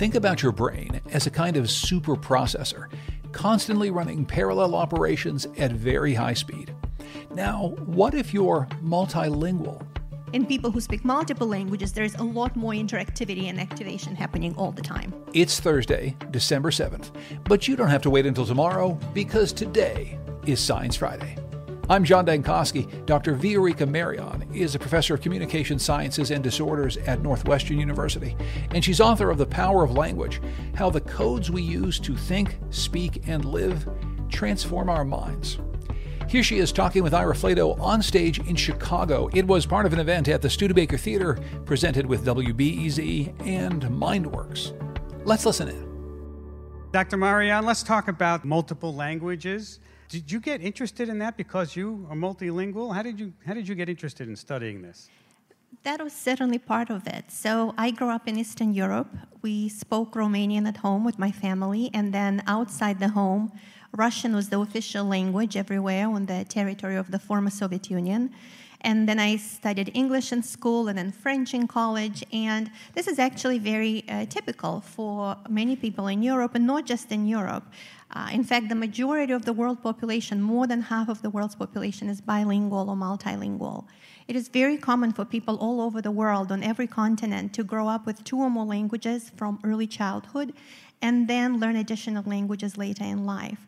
Think about your brain as a kind of super processor, constantly running parallel operations at very high speed. Now, what if you're multilingual? In people who speak multiple languages, there's a lot more interactivity and activation happening all the time. It's Thursday, December 7th, but you don't have to wait until tomorrow because today is Science Friday. I'm John Dankosky. Dr. Viorica Marian is a professor of communication sciences and disorders at Northwestern University, and she's author of The Power of Language How the Codes We Use to Think, Speak, and Live Transform Our Minds. Here she is talking with Ira Flatow on stage in Chicago. It was part of an event at the Studebaker Theater presented with WBEZ and MindWorks. Let's listen in. Dr. Marian, let's talk about multiple languages. Did you get interested in that because you are multilingual? How did you, how did you get interested in studying this? That was certainly part of it. So I grew up in Eastern Europe. We spoke Romanian at home with my family, and then outside the home, Russian was the official language everywhere on the territory of the former Soviet Union. And then I studied English in school and then French in college. And this is actually very uh, typical for many people in Europe, and not just in Europe. Uh, in fact, the majority of the world population, more than half of the world's population, is bilingual or multilingual. It is very common for people all over the world, on every continent, to grow up with two or more languages from early childhood and then learn additional languages later in life.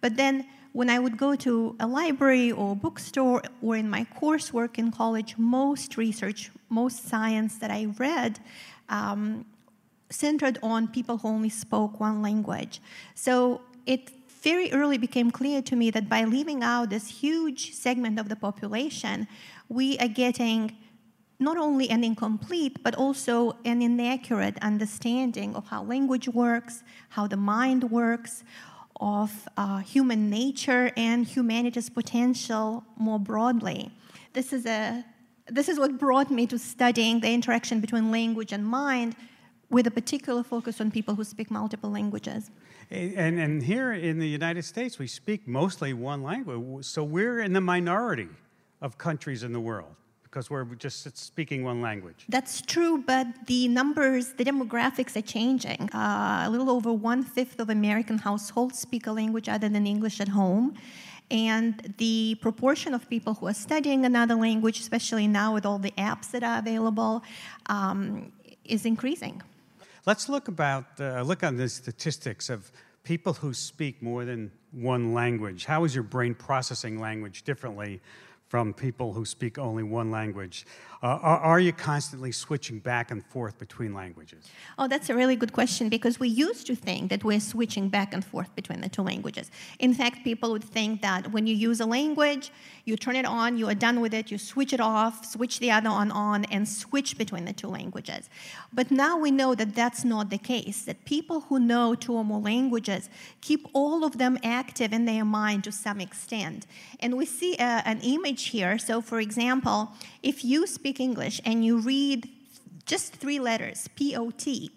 But then when I would go to a library or bookstore or in my coursework in college, most research, most science that I read um, centered on people who only spoke one language. So it very early became clear to me that by leaving out this huge segment of the population, we are getting not only an incomplete, but also an inaccurate understanding of how language works, how the mind works, of uh, human nature and humanity's potential more broadly. This is, a, this is what brought me to studying the interaction between language and mind with a particular focus on people who speak multiple languages. And, and here in the United States, we speak mostly one language, so we're in the minority of countries in the world because we're just speaking one language. That's true, but the numbers, the demographics are changing. Uh, a little over one fifth of American households speak a language other than English at home. And the proportion of people who are studying another language, especially now with all the apps that are available, um, is increasing. Let's look about uh, look on the statistics of people who speak more than one language. How is your brain processing language differently from people who speak only one language. Uh, are, are, you constantly switching back and forth between languages? Oh, that's a really good question because we used to think that we're switching back and forth between the two languages. In fact, people would think that when you use a language, you turn it on, you are done with it, you switch it off, switch the other one on, and switch between the two languages. But now we know that that's not the case, that people who know two or more languages keep all of them active in their mind to some extent. And we see uh, an image here. So, for example, if you speak English and you read just three letters, P O T,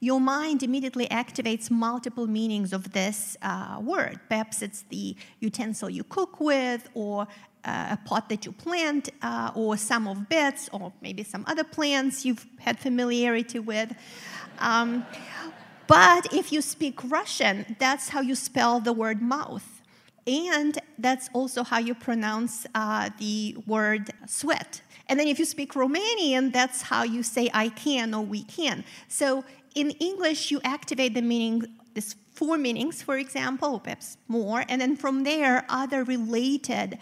your mind immediately activates multiple meanings of this uh, word. Perhaps it's the utensil you cook with, or uh, a pot that you plant, uh, or some of beds, or maybe some other plants you've had familiarity with. Um, but if you speak Russian, that's how you spell the word mouth. And that's also how you pronounce uh, the word sweat. And then if you speak Romanian, that's how you say I can or we can. So in English, you activate the meaning, this four meanings, for example, perhaps more, and then from there, other related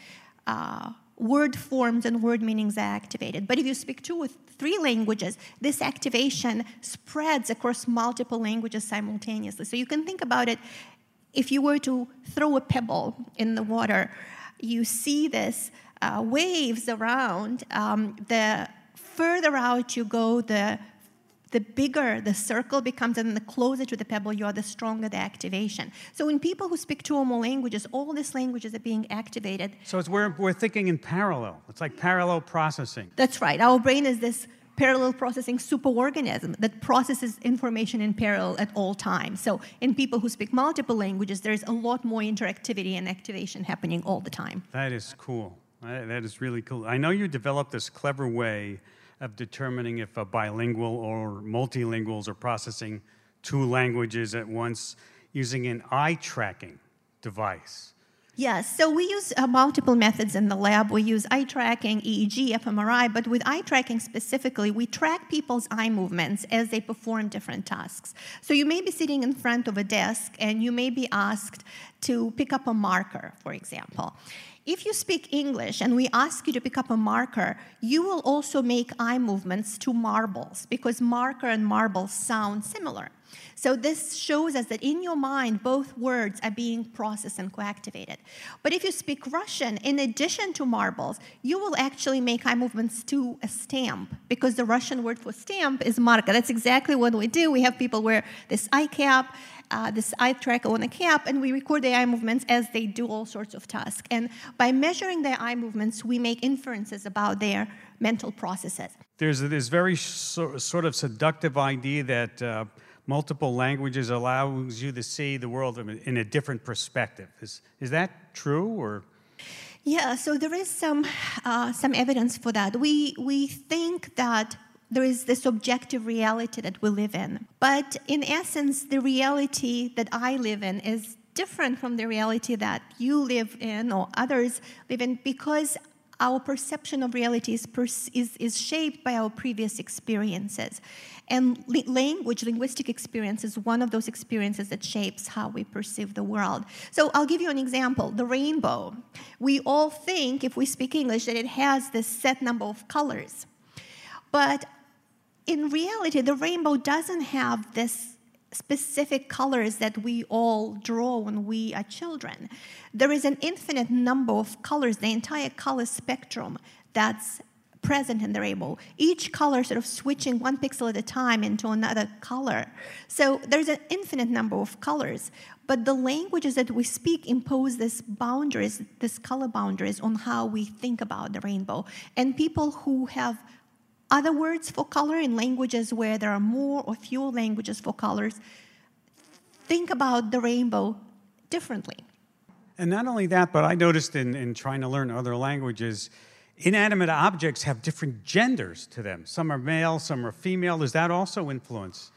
uh, word forms and word meanings are activated. But if you speak two or three languages, this activation spreads across multiple languages simultaneously. So you can think about it if you were to throw a pebble in the water, you see this uh, waves around. Um, the further out you go, the the bigger the circle becomes, and the closer to the pebble you are, the stronger the activation. So, in people who speak two or more languages, all these languages are being activated. So, it's we're, we're thinking in parallel. It's like parallel processing. That's right. Our brain is this parallel processing superorganism that processes information in parallel at all times. So, in people who speak multiple languages, there's a lot more interactivity and activation happening all the time. That is cool. Uh, that is really cool. I know you developed this clever way of determining if a bilingual or multilinguals are processing two languages at once using an eye tracking device. Yes, so we use uh, multiple methods in the lab. We use eye tracking, EEG, fMRI, but with eye tracking specifically, we track people's eye movements as they perform different tasks. So you may be sitting in front of a desk and you may be asked to pick up a marker, for example. If you speak English and we ask you to pick up a marker, you will also make eye movements to marbles because marker and marble sound similar. So this shows us that in your mind, both words are being processed and co-activated. But if you speak Russian, in addition to marbles, you will actually make eye movements to a stamp because the Russian word for stamp is marka. That's exactly what we do. We have people wear this eye cap, uh, this eye tracker on a cap, and we record their eye movements as they do all sorts of tasks. And by measuring their eye movements, we make inferences about their mental processes. There's this very so, sort of seductive idea that uh, multiple languages allows you to see the world in a different perspective. Is, is that true or? Yeah, so there is some, uh, some evidence for that. We, we think that there is this objective reality that we live in. But in essence, the reality that I live in is different from the reality that you live in or others live in because our perception of reality is, is, is shaped by our previous experiences. And language, linguistic experience, is one of those experiences that shapes how we perceive the world. So I'll give you an example the rainbow. We all think, if we speak English, that it has this set number of colors. But in reality, the rainbow doesn't have this specific colors that we all draw when we are children. There is an infinite number of colors, the entire color spectrum that's present in the rainbow, each color sort of switching one pixel at a time into another color. So there's an infinite number of colors, but the languages that we speak impose these boundaries, these color boundaries on how we think about the rainbow. And people who have other words for color in languages where there are more or fewer languages for colors think about the rainbow differently. And not only that, but I noticed in, in trying to learn other languages, inanimate objects have different genders to them. Some are male, some are female. Does that also influence?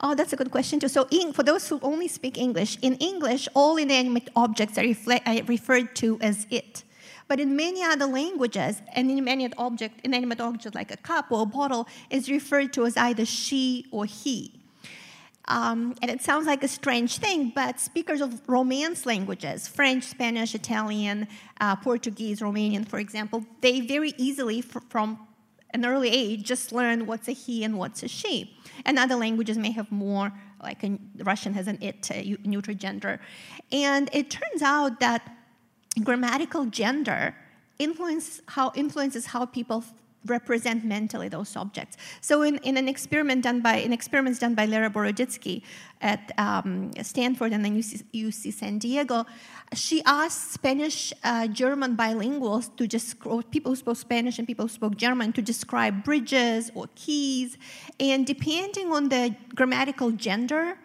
Oh, that's a good question too. So, in, for those who only speak English, in English, all inanimate objects are, reflect, are referred to as it. But in many other languages, an inanimate object, inanimate object like a cup or a bottle, is referred to as either she or he. Um, and it sounds like a strange thing, but speakers of Romance languages, French, Spanish, Italian, uh, Portuguese, Romanian, for example, they very easily, from an early age, just learn what's a he and what's a she. And other languages may have more, like a, Russian has an it, a neutral gender. And it turns out that grammatical gender influence how, influences how people represent mentally those subjects. So in, in an experiment done by in experiments done by Lera Boroditsky at um, Stanford and then UC, UC, San Diego, she asked Spanish uh, German bilinguals to just people who spoke Spanish and people who spoke German to describe bridges or keys, and depending on the grammatical gender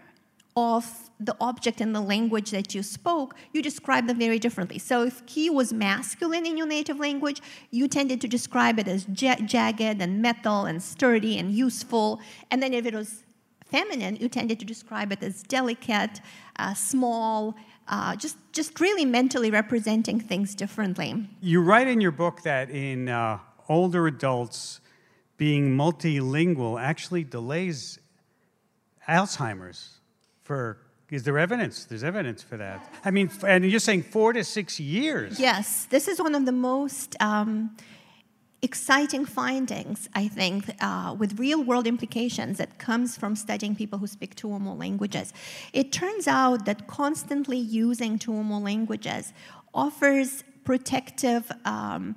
of the object and the language that you spoke, you describe them very differently. So if key was masculine in your native language, you tended to describe it as ja- jagged and metal and sturdy and useful. And then if it was feminine, you tended to describe it as delicate, uh, small, uh, just, just really mentally representing things differently. You write in your book that in uh, older adults, being multilingual actually delays Alzheimer's for is there evidence? There's evidence for that. I mean, and you're saying four to six years. Yes, this is one of the most um, exciting findings, I think, uh, with real world implications that comes from studying people who speak two or more languages. It turns out that constantly using two or more languages offers protective. Um,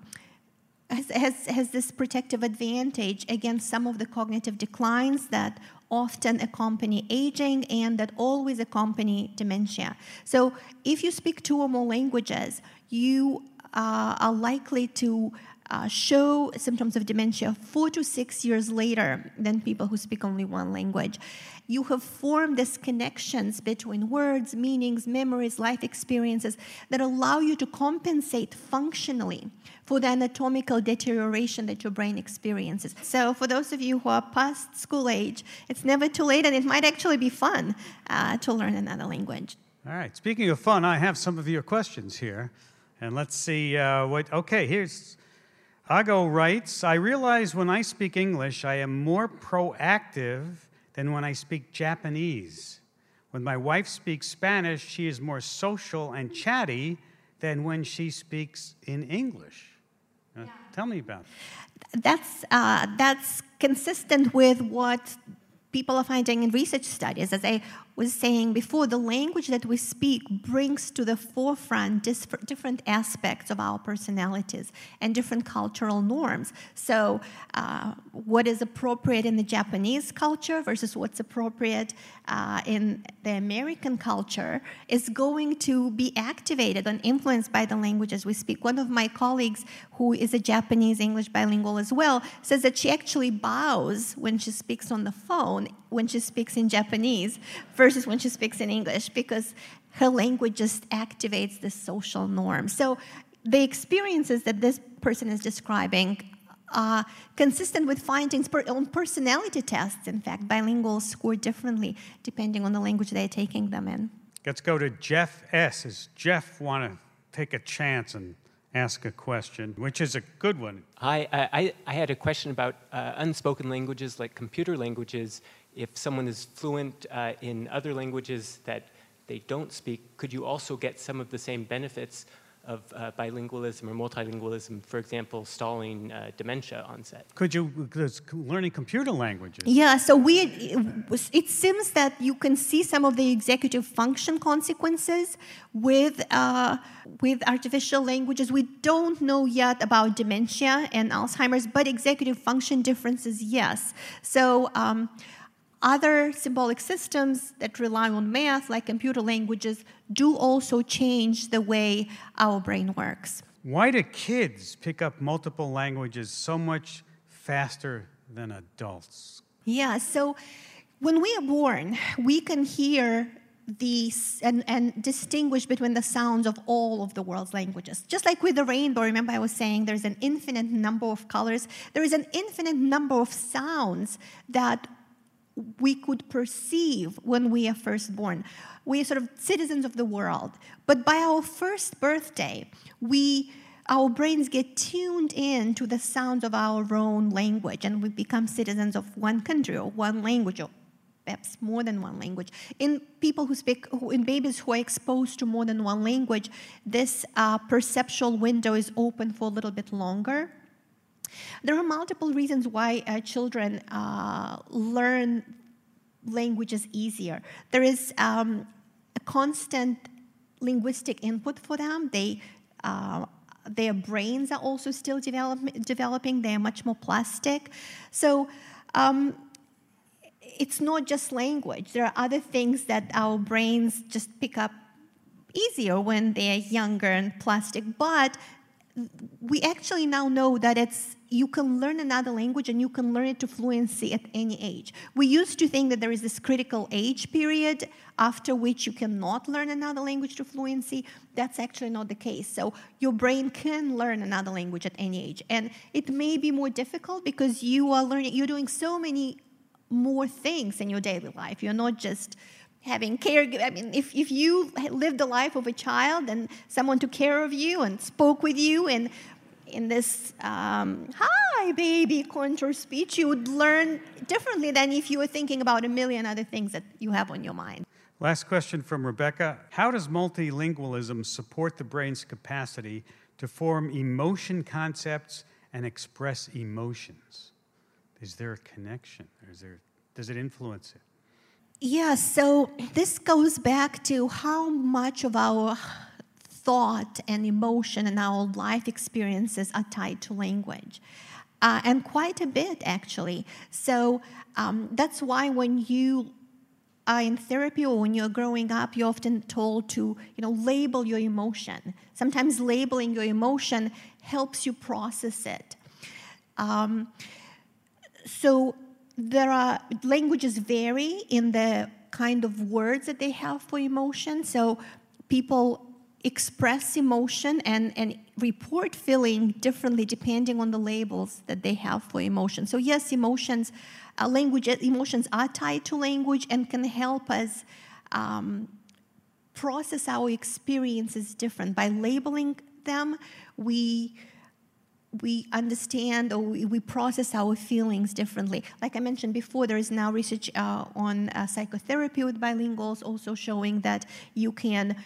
has, has, has this protective advantage against some of the cognitive declines that often accompany aging and that always accompany dementia. So, if you speak two or more languages, you uh, are likely to uh, show symptoms of dementia four to six years later than people who speak only one language. You have formed these connections between words, meanings, memories, life experiences that allow you to compensate functionally for the anatomical deterioration that your brain experiences. So, for those of you who are past school age, it's never too late and it might actually be fun uh, to learn another language. All right. Speaking of fun, I have some of your questions here. And let's see uh, what. Okay, here's Ago writes I realize when I speak English, I am more proactive than when I speak Japanese. When my wife speaks Spanish, she is more social and chatty than when she speaks in English. Uh, yeah. Tell me about that. That's, uh, that's consistent with what people are finding in research studies. As I was saying before, the language that we speak brings to the forefront different aspects of our personalities and different cultural norms. So, uh, what is appropriate in the Japanese culture versus what's appropriate uh, in the American culture is going to be activated and influenced by the languages we speak. One of my colleagues, who is a Japanese English bilingual as well, says that she actually bows when she speaks on the phone when she speaks in Japanese versus when she speaks in English because her language just activates the social norm. So the experiences that this person is describing are consistent with findings on personality tests. In fact, bilinguals score differently depending on the language they're taking them in. Let's go to Jeff S. Does Jeff want to take a chance and ask a question, which is a good one? Hi, I, I had a question about uh, unspoken languages like computer languages if someone is fluent uh, in other languages that they don't speak, could you also get some of the same benefits of uh, bilingualism or multilingualism, for example, stalling uh, dementia onset? Could you, learning computer languages? Yeah, so we, it seems that you can see some of the executive function consequences with, uh, with artificial languages. We don't know yet about dementia and Alzheimer's, but executive function differences, yes. So, um, other symbolic systems that rely on math, like computer languages, do also change the way our brain works. Why do kids pick up multiple languages so much faster than adults? Yeah, so when we are born, we can hear these and, and distinguish between the sounds of all of the world's languages. Just like with the rainbow, remember I was saying there's an infinite number of colors, there is an infinite number of sounds that we could perceive when we are first born. We are sort of citizens of the world. But by our first birthday, we our brains get tuned in to the sounds of our own language and we become citizens of one country or one language or perhaps more than one language. In people who speak, in babies who are exposed to more than one language, this uh, perceptual window is open for a little bit longer. There are multiple reasons why uh, children uh, learn languages easier. There is um, a constant linguistic input for them. They, uh, their brains are also still develop, developing. They are much more plastic. So um, it's not just language. There are other things that our brains just pick up easier when they're younger and plastic. But we actually now know that it's you can learn another language and you can learn it to fluency at any age. We used to think that there is this critical age period after which you cannot learn another language to fluency. That's actually not the case. So your brain can learn another language at any age. And it may be more difficult because you are learning you're doing so many more things in your daily life. You're not just having care. I mean, if, if you lived the life of a child and someone took care of you and spoke with you and in this um, hi baby contour speech, you would learn differently than if you were thinking about a million other things that you have on your mind. Last question from Rebecca How does multilingualism support the brain's capacity to form emotion concepts and express emotions? Is there a connection? Is there, does it influence it? Yeah, so this goes back to how much of our thought and emotion and our life experiences are tied to language. Uh, and quite a bit, actually. So um, that's why when you are in therapy or when you're growing up, you're often told to, you know, label your emotion. Sometimes labeling your emotion helps you process it. Um, so there are languages vary in the kind of words that they have for emotion. So people express emotion and, and report feeling differently depending on the labels that they have for emotion. So yes, emotions, uh, language, emotions are tied to language and can help us um, process our experiences different by labeling them. We we understand or we, process our feelings differently. Like I mentioned before, there is now research uh, on uh, psychotherapy with bilinguals also showing that you can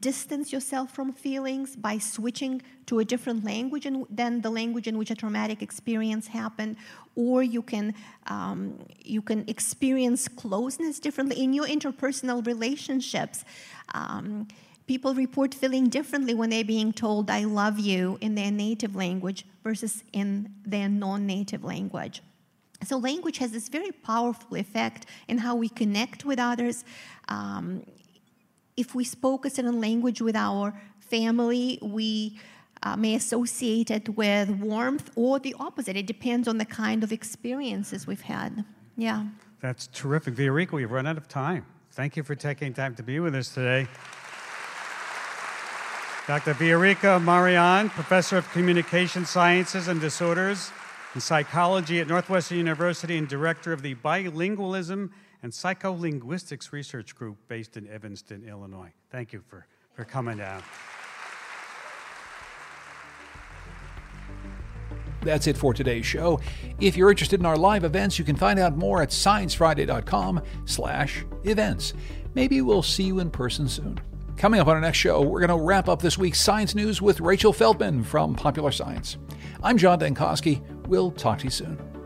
distance yourself from feelings by switching to a different language than the language in which a traumatic experience happened or you can um, you can experience closeness differently in your interpersonal relationships um, people report feeling differently when they're being told i love you in their native language versus in their non-native language so, language has this very powerful effect in how we connect with others. Um, if we spoke a certain language with our family, we uh, may associate it with warmth or the opposite. It depends on the kind of experiences we've had. Yeah. That's terrific. Viorica, we've run out of time. Thank you for taking time to be with us today. Dr. Viorica Marian, Professor of Communication Sciences and Disorders and Psychology at Northwestern University and Director of the Bilingualism and Psycholinguistics Research Group based in Evanston, Illinois. Thank you for, for coming down. That's it for today's show. If you're interested in our live events, you can find out more at sciencefriday.com slash events. Maybe we'll see you in person soon. Coming up on our next show, we're going to wrap up this week's science news with Rachel Feltman from Popular Science. I'm John Dankosky. We'll talk to you soon.